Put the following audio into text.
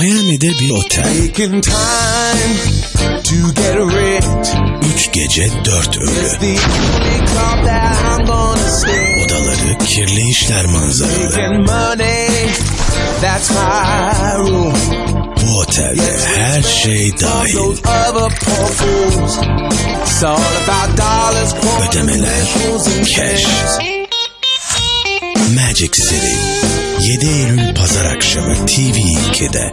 Miami'de bir otel. Taking time to get rich. Üç gece dört ölü. Odaları kirli işler manzaralı. Bu otelde her şey dahil. Ödemeler, cash. Magic City. 7 Eylül Pazar akşamı TV2'de.